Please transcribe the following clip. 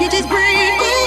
you just breathe.